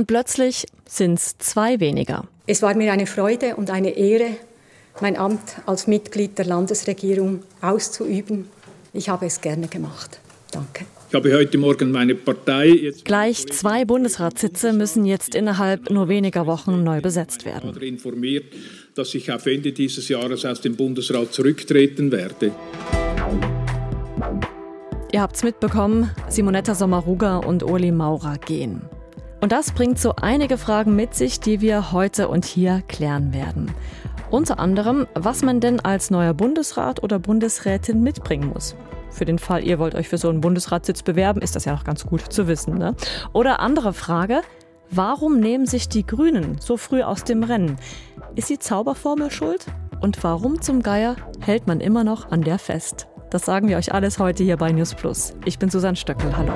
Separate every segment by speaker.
Speaker 1: Und plötzlich sind es zwei weniger.
Speaker 2: Es war mir eine Freude und eine Ehre, mein Amt als Mitglied der Landesregierung auszuüben. Ich habe es gerne gemacht. Danke.
Speaker 3: Ich habe heute Morgen meine Partei.
Speaker 1: Gleich zwei Bundesratssitze müssen jetzt innerhalb nur weniger Wochen neu besetzt werden.
Speaker 3: Ich informiert, dass ich auf Ende dieses Jahres aus dem Bundesrat zurücktreten werde.
Speaker 1: Ihr habt's mitbekommen, Simonetta Sommaruga und Uli Maurer gehen. Und das bringt so einige Fragen mit sich, die wir heute und hier klären werden. Unter anderem, was man denn als neuer Bundesrat oder Bundesrätin mitbringen muss. Für den Fall, ihr wollt euch für so einen Bundesratssitz bewerben, ist das ja noch ganz gut zu wissen. Ne? Oder andere Frage, warum nehmen sich die Grünen so früh aus dem Rennen? Ist die Zauberformel schuld? Und warum zum Geier hält man immer noch an der fest? Das sagen wir euch alles heute hier bei News Plus. Ich bin Susanne Stöckel. Hallo.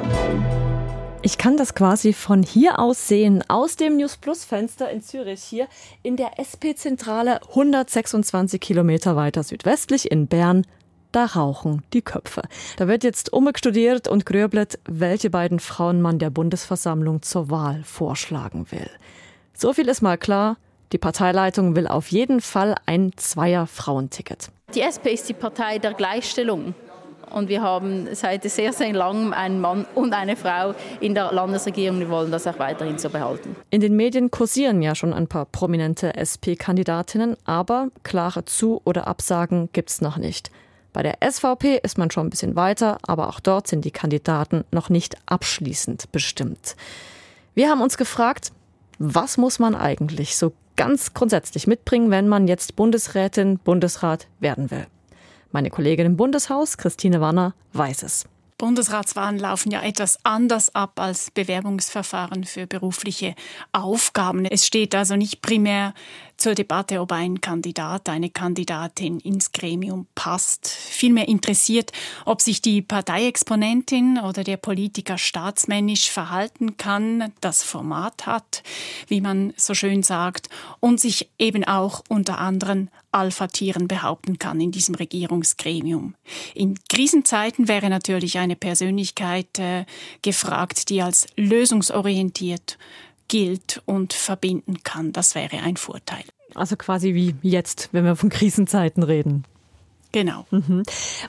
Speaker 1: Ich kann das quasi von hier aus sehen, aus dem News Plus Fenster in Zürich, hier in der SP-Zentrale 126 Kilometer weiter südwestlich in Bern. Da rauchen die Köpfe. Da wird jetzt umstudiert und gröbelt, welche beiden Frauen man der Bundesversammlung zur Wahl vorschlagen will. So viel ist mal klar, die Parteileitung will auf jeden Fall ein Zweier-Frauenticket.
Speaker 4: Die SP ist die Partei der Gleichstellung. Und wir haben seit sehr, sehr langem einen Mann und eine Frau in der Landesregierung. Wir wollen das auch weiterhin so behalten.
Speaker 1: In den Medien kursieren ja schon ein paar prominente SP-Kandidatinnen, aber klare Zu- oder Absagen gibt es noch nicht. Bei der SVP ist man schon ein bisschen weiter, aber auch dort sind die Kandidaten noch nicht abschließend bestimmt. Wir haben uns gefragt, was muss man eigentlich so ganz grundsätzlich mitbringen, wenn man jetzt Bundesrätin, Bundesrat werden will. Meine Kollegin im Bundeshaus, Christine Wanner, weiß es.
Speaker 5: Bundesratswahlen laufen ja etwas anders ab als Bewerbungsverfahren für berufliche Aufgaben. Es steht also nicht primär zur Debatte, ob ein Kandidat, eine Kandidatin ins Gremium passt. Vielmehr interessiert, ob sich die Parteiexponentin oder der Politiker staatsmännisch verhalten kann, das Format hat, wie man so schön sagt, und sich eben auch unter anderen Alpha-Tieren behaupten kann in diesem Regierungsgremium. In Krisenzeiten wäre natürlich eine Persönlichkeit äh, gefragt, die als lösungsorientiert gilt und verbinden kann. Das wäre ein Vorteil.
Speaker 1: Also quasi wie jetzt, wenn wir von Krisenzeiten reden.
Speaker 5: Genau.
Speaker 1: Mhm.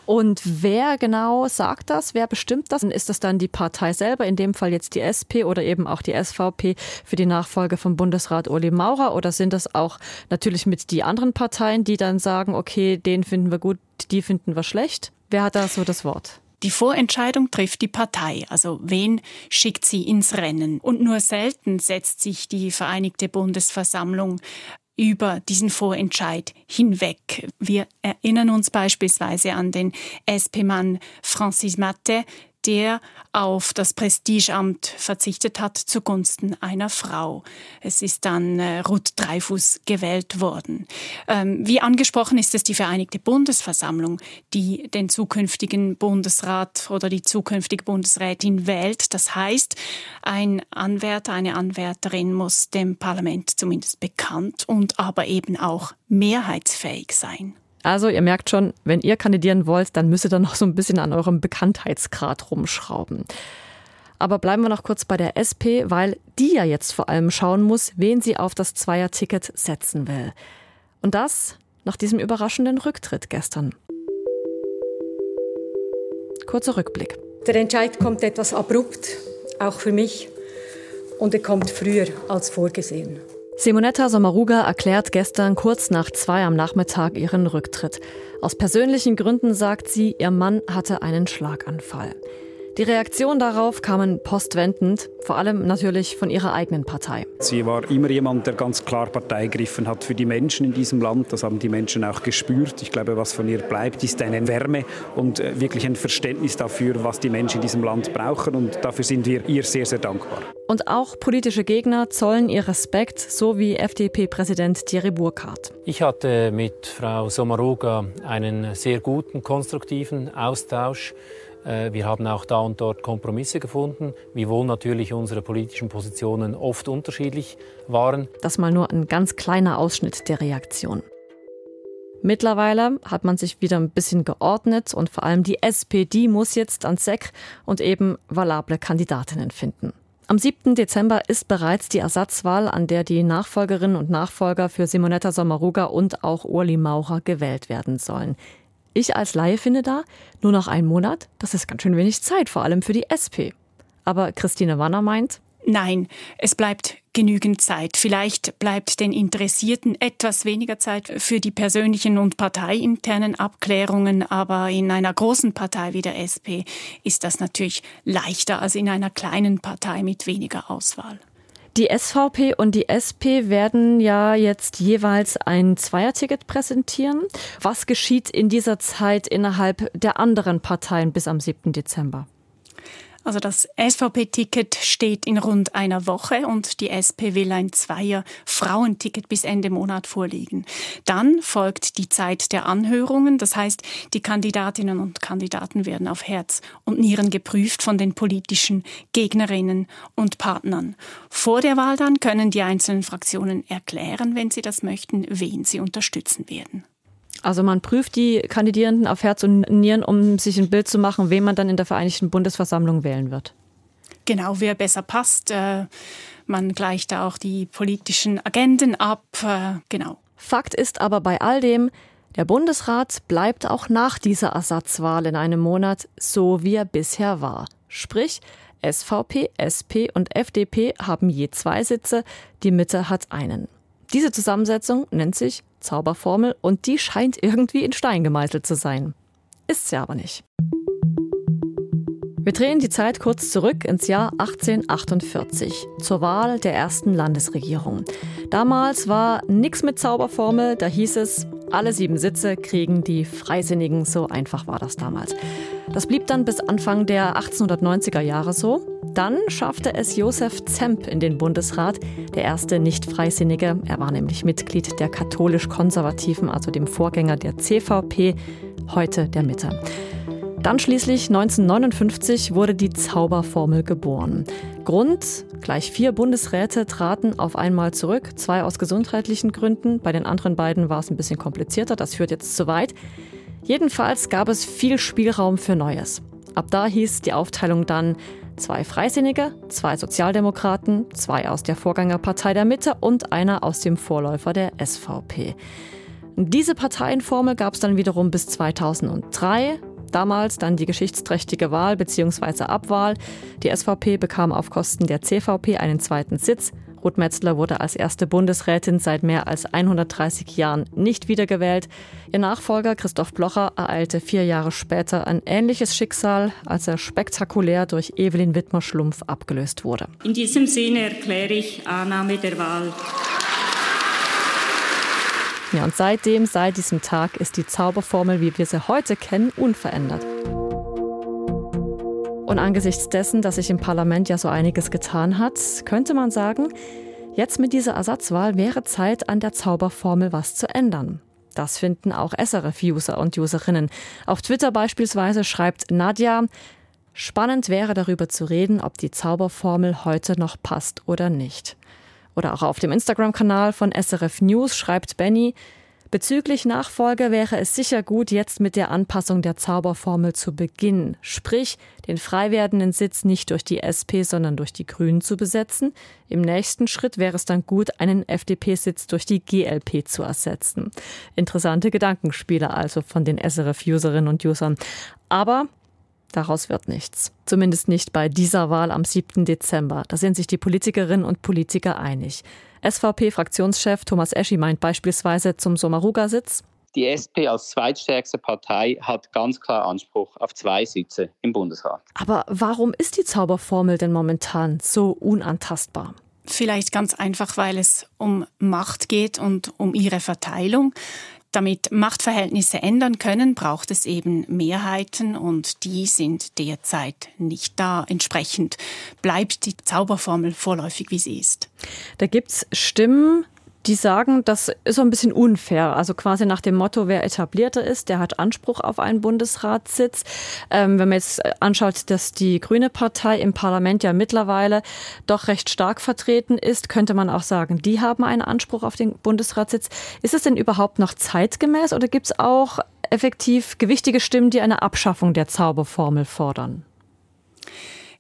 Speaker 1: Und wer genau sagt das? Wer bestimmt das? Ist das dann die Partei selber, in dem Fall jetzt die SP oder eben auch die SVP für die Nachfolge von Bundesrat Uli Maurer? Oder sind das auch natürlich mit die anderen Parteien, die dann sagen, okay, den finden wir gut, die finden wir schlecht? Wer hat da so das Wort?
Speaker 5: Die Vorentscheidung trifft die Partei, also wen schickt sie ins Rennen. Und nur selten setzt sich die Vereinigte Bundesversammlung über diesen Vorentscheid hinweg. Wir erinnern uns beispielsweise an den SP-Mann Francis Matte, der auf das Prestigeamt verzichtet hat zugunsten einer Frau. Es ist dann äh, Ruth Dreifuß gewählt worden. Ähm, wie angesprochen ist es die Vereinigte Bundesversammlung, die den zukünftigen Bundesrat oder die zukünftige Bundesrätin wählt. Das heißt, ein Anwärter, eine Anwärterin muss dem Parlament zumindest bekannt und aber eben auch mehrheitsfähig sein.
Speaker 1: Also ihr merkt schon, wenn ihr kandidieren wollt, dann müsst ihr dann noch so ein bisschen an eurem Bekanntheitsgrad rumschrauben. Aber bleiben wir noch kurz bei der SP, weil die ja jetzt vor allem schauen muss, wen sie auf das Zweier-Ticket setzen will. Und das nach diesem überraschenden Rücktritt gestern. Kurzer Rückblick.
Speaker 2: Der Entscheid kommt etwas abrupt, auch für mich, und er kommt früher als vorgesehen.
Speaker 1: Simonetta Sommaruga erklärt gestern kurz nach zwei am Nachmittag ihren Rücktritt. Aus persönlichen Gründen sagt sie, ihr Mann hatte einen Schlaganfall. Die Reaktionen darauf kamen postwendend, vor allem natürlich von ihrer eigenen Partei.
Speaker 6: Sie war immer jemand, der ganz klar Partei gegriffen hat für die Menschen in diesem Land. Das haben die Menschen auch gespürt. Ich glaube, was von ihr bleibt, ist eine Wärme und äh, wirklich ein Verständnis dafür, was die Menschen in diesem Land brauchen. Und dafür sind wir ihr sehr, sehr dankbar.
Speaker 1: Und auch politische Gegner zollen ihr Respekt, so wie FDP-Präsident Thierry Burkhardt.
Speaker 7: Ich hatte mit Frau Sommaruga einen sehr guten, konstruktiven Austausch. Äh, wir haben auch da und dort Kompromisse gefunden, wiewohl natürlich unsere politischen Positionen oft unterschiedlich waren.
Speaker 1: Das mal nur ein ganz kleiner Ausschnitt der Reaktion. Mittlerweile hat man sich wieder ein bisschen geordnet und vor allem die SPD muss jetzt ans SEC und eben valable Kandidatinnen finden. Am 7. Dezember ist bereits die Ersatzwahl, an der die Nachfolgerinnen und Nachfolger für Simonetta Sommaruga und auch Urli Maurer gewählt werden sollen. Ich als Laie finde da, nur noch ein Monat, das ist ganz schön wenig Zeit, vor allem für die SP. Aber Christine Wanner meint,
Speaker 5: Nein, es bleibt genügend Zeit. Vielleicht bleibt den Interessierten etwas weniger Zeit für die persönlichen und parteiinternen Abklärungen, aber in einer großen Partei wie der SP ist das natürlich leichter als in einer kleinen Partei mit weniger Auswahl.
Speaker 1: Die SVP und die SP werden ja jetzt jeweils ein Zweierticket präsentieren. Was geschieht in dieser Zeit innerhalb der anderen Parteien bis am 7. Dezember?
Speaker 5: Also das SVP-Ticket steht in rund einer Woche und die SP will ein Zweier-Frauenticket bis Ende Monat vorlegen. Dann folgt die Zeit der Anhörungen. Das heißt, die Kandidatinnen und Kandidaten werden auf Herz und Nieren geprüft von den politischen Gegnerinnen und Partnern. Vor der Wahl dann können die einzelnen Fraktionen erklären, wenn sie das möchten, wen sie unterstützen werden.
Speaker 1: Also man prüft die Kandidierenden auf Herz und Nieren, um sich ein Bild zu machen, wen man dann in der Vereinigten Bundesversammlung wählen wird.
Speaker 5: Genau, wer besser passt. Äh, man gleicht da auch die politischen Agenden ab. Äh, genau.
Speaker 1: Fakt ist aber bei all dem, der Bundesrat bleibt auch nach dieser Ersatzwahl in einem Monat so, wie er bisher war. Sprich, SVP, SP und FDP haben je zwei Sitze, die Mitte hat einen. Diese Zusammensetzung nennt sich Zauberformel und die scheint irgendwie in Stein gemeißelt zu sein. Ist sie aber nicht. Wir drehen die Zeit kurz zurück ins Jahr 1848 zur Wahl der ersten Landesregierung. Damals war nichts mit Zauberformel, da hieß es, alle sieben Sitze kriegen die Freisinnigen, so einfach war das damals. Das blieb dann bis Anfang der 1890er Jahre so. Dann schaffte es Josef Zemp in den Bundesrat, der erste Nicht-Freisinnige. Er war nämlich Mitglied der katholisch-konservativen, also dem Vorgänger der CVP, heute der Mitte. Dann schließlich 1959 wurde die Zauberformel geboren. Grund, gleich vier Bundesräte traten auf einmal zurück, zwei aus gesundheitlichen Gründen, bei den anderen beiden war es ein bisschen komplizierter, das führt jetzt zu weit. Jedenfalls gab es viel Spielraum für Neues. Ab da hieß die Aufteilung dann zwei Freisinnige, zwei Sozialdemokraten, zwei aus der Vorgängerpartei der Mitte und einer aus dem Vorläufer der SVP. Diese Parteienformel gab es dann wiederum bis 2003. Damals dann die geschichtsträchtige Wahl bzw. Abwahl. Die SVP bekam auf Kosten der CVP einen zweiten Sitz Ruth Metzler wurde als erste Bundesrätin seit mehr als 130 Jahren nicht wiedergewählt. Ihr Nachfolger Christoph Blocher ereilte vier Jahre später ein ähnliches Schicksal, als er spektakulär durch Evelyn Wittmer-Schlumpf abgelöst wurde.
Speaker 8: In diesem Sinne erkläre ich Annahme der Wahl.
Speaker 1: Ja, und seitdem, seit diesem Tag, ist die Zauberformel, wie wir sie heute kennen, unverändert. Und angesichts dessen, dass sich im Parlament ja so einiges getan hat, könnte man sagen, jetzt mit dieser Ersatzwahl wäre Zeit, an der Zauberformel was zu ändern. Das finden auch SRF-User und Userinnen. Auf Twitter beispielsweise schreibt Nadja, spannend wäre darüber zu reden, ob die Zauberformel heute noch passt oder nicht. Oder auch auf dem Instagram-Kanal von SRF News schreibt Benny, Bezüglich Nachfolge wäre es sicher gut, jetzt mit der Anpassung der Zauberformel zu beginnen, sprich den frei werdenden Sitz nicht durch die SP, sondern durch die Grünen zu besetzen. Im nächsten Schritt wäre es dann gut, einen FDP-Sitz durch die GLP zu ersetzen. Interessante Gedankenspiele also von den SRF-Userinnen und Usern. Aber Daraus wird nichts. Zumindest nicht bei dieser Wahl am 7. Dezember. Da sind sich die Politikerinnen und Politiker einig. SVP-Fraktionschef Thomas Eschi meint beispielsweise zum Sommaruga-Sitz.
Speaker 9: Die SP als zweitstärkste Partei hat ganz klar Anspruch auf zwei Sitze im Bundesrat.
Speaker 1: Aber warum ist die Zauberformel denn momentan so unantastbar?
Speaker 5: Vielleicht ganz einfach, weil es um Macht geht und um ihre Verteilung. Damit Machtverhältnisse ändern können, braucht es eben Mehrheiten und die sind derzeit nicht da. Entsprechend bleibt die Zauberformel vorläufig, wie sie ist.
Speaker 1: Da gibt es Stimmen, die sagen, das ist so ein bisschen unfair. Also quasi nach dem Motto, wer etablierter ist, der hat Anspruch auf einen Bundesratssitz. Ähm, wenn man jetzt anschaut, dass die Grüne Partei im Parlament ja mittlerweile doch recht stark vertreten ist, könnte man auch sagen, die haben einen Anspruch auf den Bundesratssitz. Ist es denn überhaupt noch zeitgemäß oder gibt es auch effektiv gewichtige Stimmen, die eine Abschaffung der Zauberformel fordern?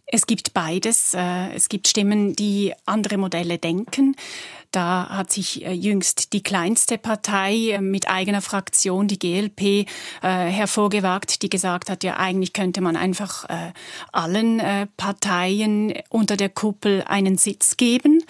Speaker 5: Es gibt beides. Äh, es gibt Stimmen, die andere Modelle denken. Da hat sich äh, jüngst die kleinste Partei äh, mit eigener Fraktion, die GLP, äh, hervorgewagt, die gesagt hat, ja eigentlich könnte man einfach allen Parteien unter der Kuppel einen Sitz geben.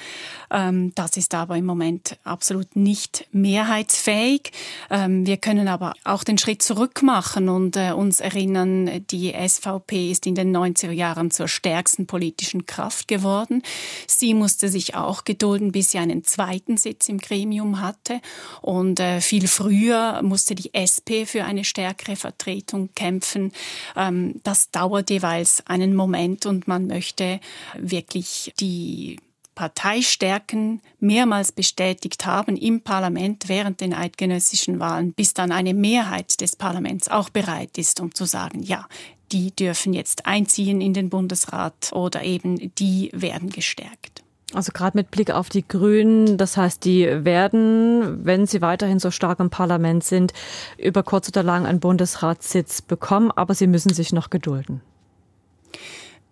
Speaker 5: Ähm, das ist aber im Moment absolut nicht mehrheitsfähig. Ähm, wir können aber auch den Schritt zurück machen und äh, uns erinnern, die SVP ist in den 90er Jahren zur stärksten politischen Kraft geworden. Sie musste sich auch gedulden, bis sie einen zweiten Sitz im Gremium hatte. Und äh, viel früher musste die SP für eine stärkere Vertretung kämpfen. Ähm, das dauert jeweils einen Moment und man möchte wirklich die Parteistärken mehrmals bestätigt haben im Parlament während den eidgenössischen Wahlen, bis dann eine Mehrheit des Parlaments auch bereit ist, um zu sagen, ja, die dürfen jetzt einziehen in den Bundesrat oder eben die werden gestärkt.
Speaker 1: Also gerade mit Blick auf die Grünen, das heißt, die werden, wenn sie weiterhin so stark im Parlament sind, über kurz oder lang einen Bundesratssitz bekommen, aber sie müssen sich noch gedulden.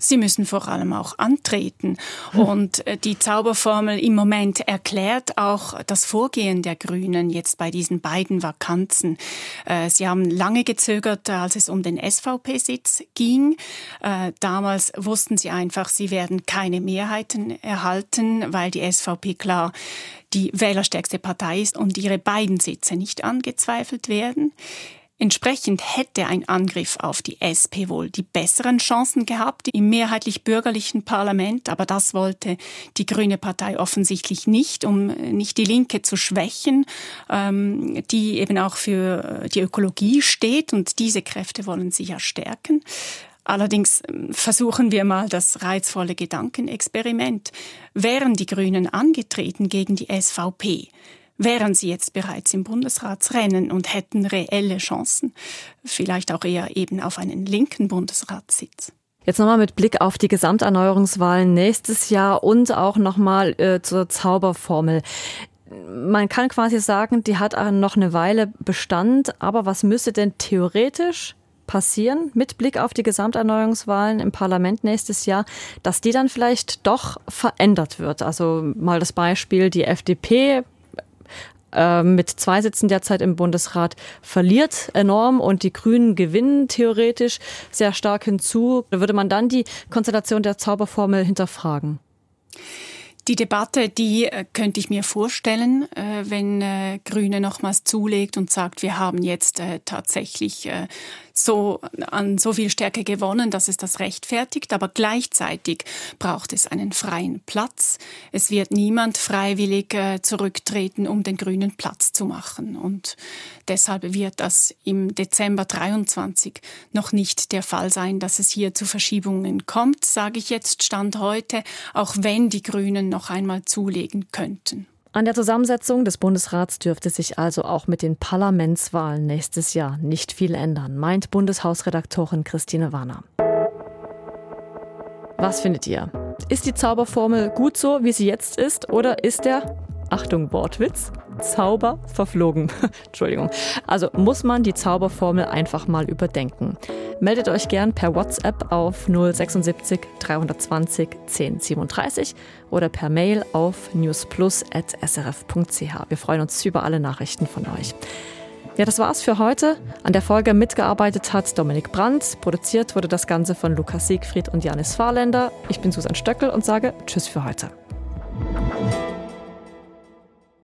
Speaker 5: Sie müssen vor allem auch antreten. Und äh, die Zauberformel im Moment erklärt auch das Vorgehen der Grünen jetzt bei diesen beiden Vakanzen. Äh, sie haben lange gezögert, als es um den SVP-Sitz ging. Äh, damals wussten sie einfach, sie werden keine Mehrheiten erhalten, weil die SVP klar die wählerstärkste Partei ist und ihre beiden Sitze nicht angezweifelt werden. Entsprechend hätte ein Angriff auf die SP wohl die besseren Chancen gehabt im mehrheitlich bürgerlichen Parlament, aber das wollte die Grüne Partei offensichtlich nicht, um nicht die Linke zu schwächen, ähm, die eben auch für die Ökologie steht und diese Kräfte wollen sie ja stärken. Allerdings ähm, versuchen wir mal das reizvolle Gedankenexperiment. Wären die Grünen angetreten gegen die SVP, wären sie jetzt bereits im Bundesratsrennen und hätten reelle Chancen, vielleicht auch eher eben auf einen linken Bundesratssitz.
Speaker 1: Jetzt nochmal mit Blick auf die Gesamterneuerungswahlen nächstes Jahr und auch nochmal äh, zur Zauberformel. Man kann quasi sagen, die hat noch eine Weile Bestand, aber was müsste denn theoretisch passieren mit Blick auf die Gesamterneuerungswahlen im Parlament nächstes Jahr, dass die dann vielleicht doch verändert wird. Also mal das Beispiel, die FDP äh, mit zwei Sitzen derzeit im Bundesrat verliert enorm und die Grünen gewinnen theoretisch sehr stark hinzu. Würde man dann die Konstellation der Zauberformel hinterfragen.
Speaker 5: Die Debatte, die äh, könnte ich mir vorstellen, äh, wenn äh, Grüne nochmals zulegt und sagt, wir haben jetzt tatsächlich so an so viel Stärke gewonnen, dass es das rechtfertigt. Aber gleichzeitig braucht es einen freien Platz. Es wird niemand freiwillig äh, zurücktreten, um den Grünen Platz zu machen. Und deshalb wird das im Dezember 23 noch nicht der Fall sein, dass es hier zu Verschiebungen kommt, sage ich jetzt Stand heute, auch wenn die Grünen noch einmal zulegen könnten.
Speaker 1: An der Zusammensetzung des Bundesrats dürfte sich also auch mit den Parlamentswahlen nächstes Jahr nicht viel ändern, meint Bundeshausredaktorin Christine Warner. Was findet ihr? Ist die Zauberformel gut so, wie sie jetzt ist, oder ist der, Achtung Wortwitz, Zauber verflogen? Entschuldigung. Also muss man die Zauberformel einfach mal überdenken. Meldet euch gern per WhatsApp auf 076 320 1037 oder per Mail auf newsplus.srf.ch. Wir freuen uns über alle Nachrichten von euch. Ja, das war's für heute. An der Folge mitgearbeitet hat Dominik Brandt. Produziert wurde das Ganze von Lukas Siegfried und Janis Fahrländer. Ich bin Susan Stöckel und sage Tschüss für heute.